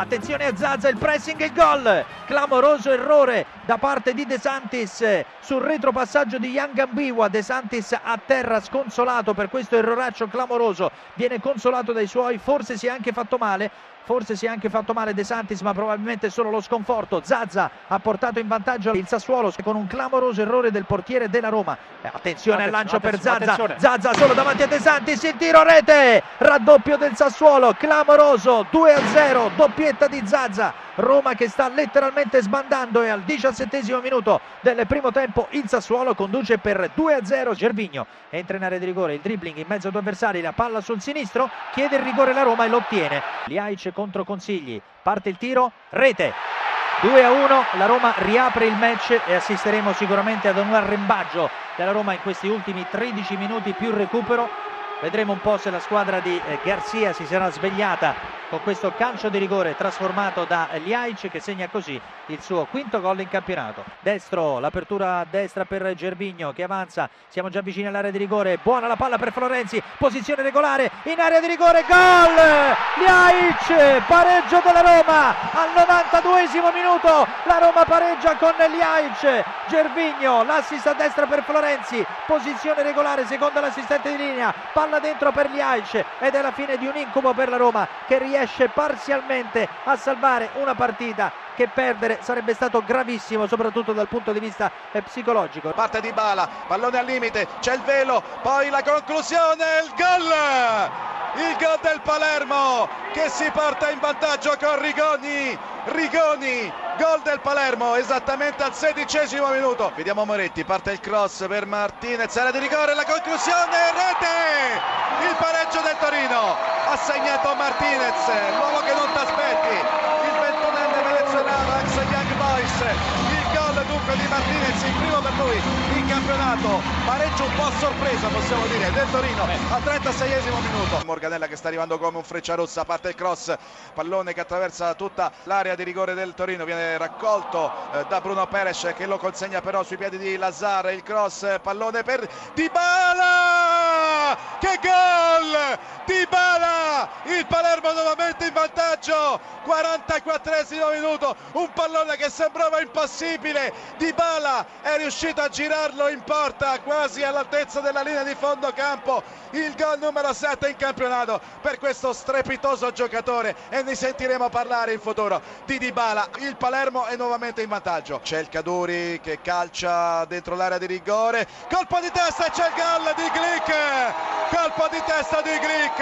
attenzione a Zaza, il pressing e il gol, clamoroso errore da parte di De Santis sul retropassaggio di Young Ambiwa, De Santis a terra sconsolato per questo erroraccio clamoroso, viene consolato dai suoi, forse si è anche fatto male, forse si è anche fatto male De Santis ma probabilmente solo lo sconforto. Zazza ha portato in vantaggio il Sassuolo con un clamoroso errore del portiere della Roma. Eh, attenzione al lancio per Zazza. Zazza solo davanti a De Santis il tiro rete. Raddoppio del Sassuolo clamoroso 2 a 0 doppietta di Zazza Roma che sta letteralmente sbandando e al diciassettesimo minuto del primo tempo il Sassuolo conduce per 2 a 0 Gervigno entra in area di rigore il dribbling in mezzo a due avversari la palla sul sinistro chiede il rigore la Roma e lo ottiene Liaic contro Consigli. Parte il tiro, rete. 2 a 1, la Roma riapre il match e assisteremo sicuramente ad un arrembaggio della Roma in questi ultimi 13 minuti più recupero. Vedremo un po' se la squadra di eh, Garzia si sarà svegliata con questo calcio di rigore trasformato da Liaic che segna così il suo quinto gol in campionato. Destro, l'apertura a destra per Gervigno che avanza, siamo già vicini all'area di rigore, buona la palla per Florenzi, posizione regolare. In area di rigore, gol! Liaic, pareggio della Roma. Al 92 minuto, la Roma pareggia con Liaic, Gervigno, l'assist a destra per Florenzi, posizione regolare secondo l'assistente di linea, palla dentro per Liaic. Ed è la fine di un incubo per la Roma che riesce riesce parzialmente a salvare una partita che perdere sarebbe stato gravissimo soprattutto dal punto di vista eh, psicologico. Parte di Bala, pallone al limite, c'è il velo, poi la conclusione, il gol! Il gol del Palermo che si porta in vantaggio con Rigoni, Rigoni, gol del Palermo esattamente al sedicesimo minuto. Vediamo Moretti, parte il cross per Martinez, area di rigore, la conclusione, rete! Il pareggio del Torino, ha segnato Martinez, l'uomo che non ti aspetti, il ventunenne venezuelano, ex Young Boys, dunque di Martinez il primo per lui in campionato. Pareggio un po' sorpresa possiamo dire del Torino al 36esimo minuto. Morganella che sta arrivando come un freccia rossa parte il cross pallone che attraversa tutta l'area di rigore del Torino viene raccolto eh, da Bruno Peres che lo consegna però sui piedi di Lazar il cross pallone per Dybala che gol Dybala il Palermo nuovamente in vantaggio. 44esimo minuto. Un pallone che sembrava impossibile. Di Bala è riuscito a girarlo in porta quasi all'altezza della linea di fondo campo. Il gol numero 7 in campionato per questo strepitoso giocatore. E ne sentiremo parlare in futuro di Dybala il Palermo è nuovamente in vantaggio. C'è il Caduri che calcia dentro l'area di rigore. Colpo di testa e c'è il gol di Glick colpo di testa di Glick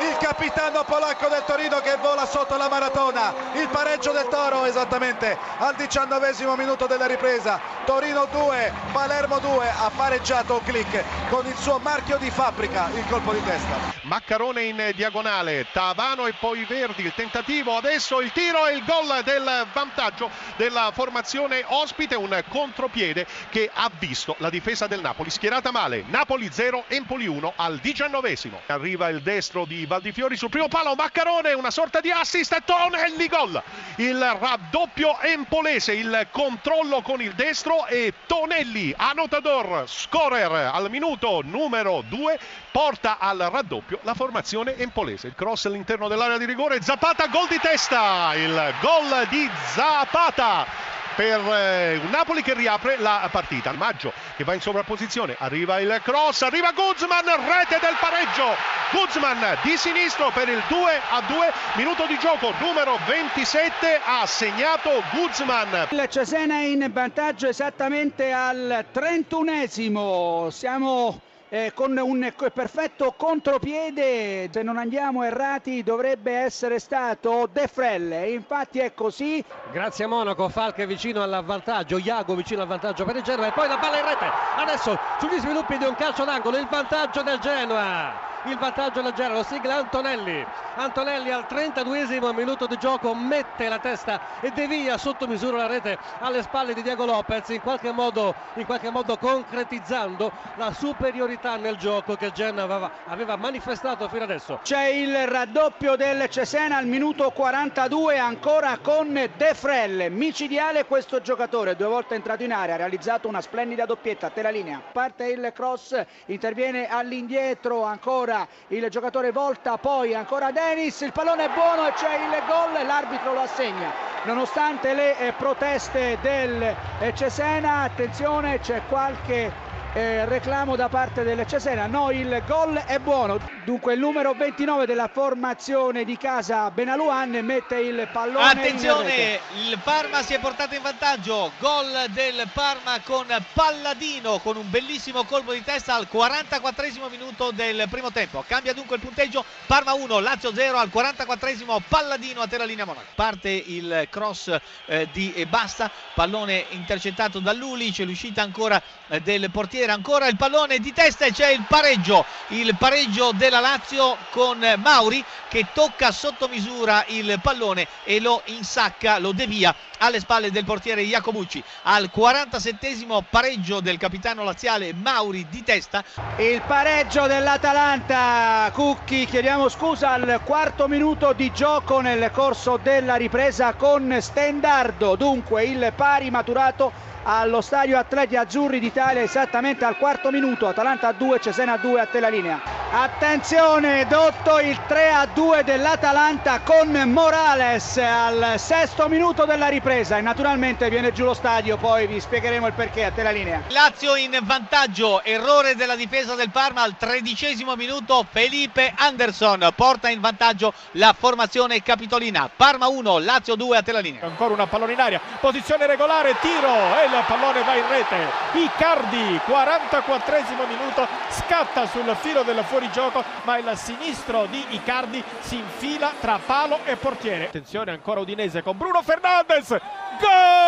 il capitano polacco del Torino che vola sotto la maratona il pareggio del Toro esattamente al diciannovesimo minuto della ripresa Torino 2 Palermo 2 ha pareggiato Glick con il suo marchio di fabbrica il colpo di testa. Maccarone in diagonale, Tavano e poi Verdi, il tentativo, adesso il tiro e il gol del vantaggio della formazione ospite, un contropiede che ha visto la difesa del Napoli schierata male. Napoli 0, Empoli 1 al diciannovesimo. Arriva il destro di Valdifiori sul primo palo, Maccarone, una sorta di assist, Tonelli gol. Il raddoppio empolese, il controllo con il destro e Tonelli, annotador, scorer al minuto numero 2 porta al raddoppio la formazione empolese. Il cross all'interno dell'area di rigore, Zapata, gol di testa, il gol di Zapata per eh, Napoli che riapre la partita. Maggio che va in sovrapposizione, arriva il cross, arriva Guzman, rete del pareggio. Guzman di sinistro per il 2 a 2, minuto di gioco numero 27 ha segnato Guzman. Il Cesena in vantaggio esattamente al 31esimo. Siamo eh, con un perfetto contropiede, se non andiamo errati dovrebbe essere stato De Frelle, infatti è così. Grazie a Monaco, Falche vicino al vantaggio, Iago vicino al vantaggio per il Genoa e poi la palla in rete, adesso sugli sviluppi di un calcio d'angolo, il vantaggio del Genoa il vantaggio del Genoa, lo sigla Antonelli. Antonelli al 32esimo minuto di gioco mette la testa e devia sotto misura la rete alle spalle di Diego Lopez, in qualche modo, in qualche modo concretizzando la superiorità nel gioco che Genoa aveva, aveva manifestato fino adesso. C'è il raddoppio del Cesena al minuto 42 ancora con De Frelle, micidiale questo giocatore, due volte entrato in area, ha realizzato una splendida doppietta, te la linea, parte il cross, interviene all'indietro ancora ancora il giocatore Volta, poi ancora Denis, il pallone è buono e c'è il gol, l'arbitro lo assegna. Nonostante le eh, proteste del eh, Cesena, attenzione c'è qualche eh, reclamo da parte del Cesena. No, il gol è buono. Dunque il numero 29 della formazione di casa Benaluan mette il pallone Attenzione, il Parma si è portato in vantaggio. Gol del Parma con Palladino con un bellissimo colpo di testa al 44 minuto del primo tempo. Cambia dunque il punteggio. Parma 1, Lazio 0 al 44 Palladino a terra linea Monaco. Parte il cross eh, di Basta, pallone intercettato da Lulic, l'uscita ancora eh, del portiere portiere ancora il pallone di testa e c'è il pareggio il pareggio della Lazio con Mauri che tocca sotto misura il pallone e lo insacca lo devia alle spalle del portiere Iacobucci al 47 pareggio del capitano laziale Mauri di testa. Il pareggio dell'Atalanta Cucchi chiediamo scusa al quarto minuto di gioco nel corso della ripresa con Stendardo. Dunque il pari maturato allo stadio Atleti Azzurri d'Italia esattamente al quarto minuto Atalanta a 2 Cesena a 2 a te la linea attenzione Dotto il 3 a 2 dell'Atalanta con Morales al sesto minuto della ripresa. E naturalmente viene giù lo stadio poi vi spiegheremo il perché. A te la linea. Lazio in vantaggio errore della difesa del Parma al tredicesimo minuto. Felipe Anderson porta in vantaggio la formazione capitolina. Parma 1 Lazio 2 a te la linea. Ancora una pallone in aria posizione regolare tiro e il pallone va in rete. Icardi, 44 minuto, scatta sul filo del fuorigioco, ma il sinistro di Icardi si infila tra palo e portiere. Attenzione ancora Udinese con Bruno Fernandes. Gol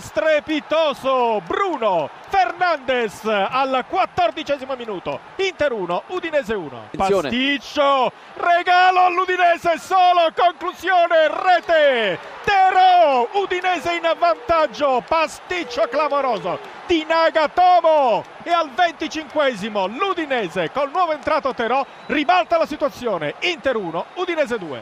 strepitoso. Bruno Fernandes al quattordicesimo minuto. Inter 1 Udinese 1 Pasticcio regalo all'Udinese solo conclusione rete. Tero Udinese in vantaggio pasticcio clamoroso. Di Nagatomo e al venticinquesimo l'Udinese col nuovo entrato Terò ribalta la situazione. Inter 1 Udinese 2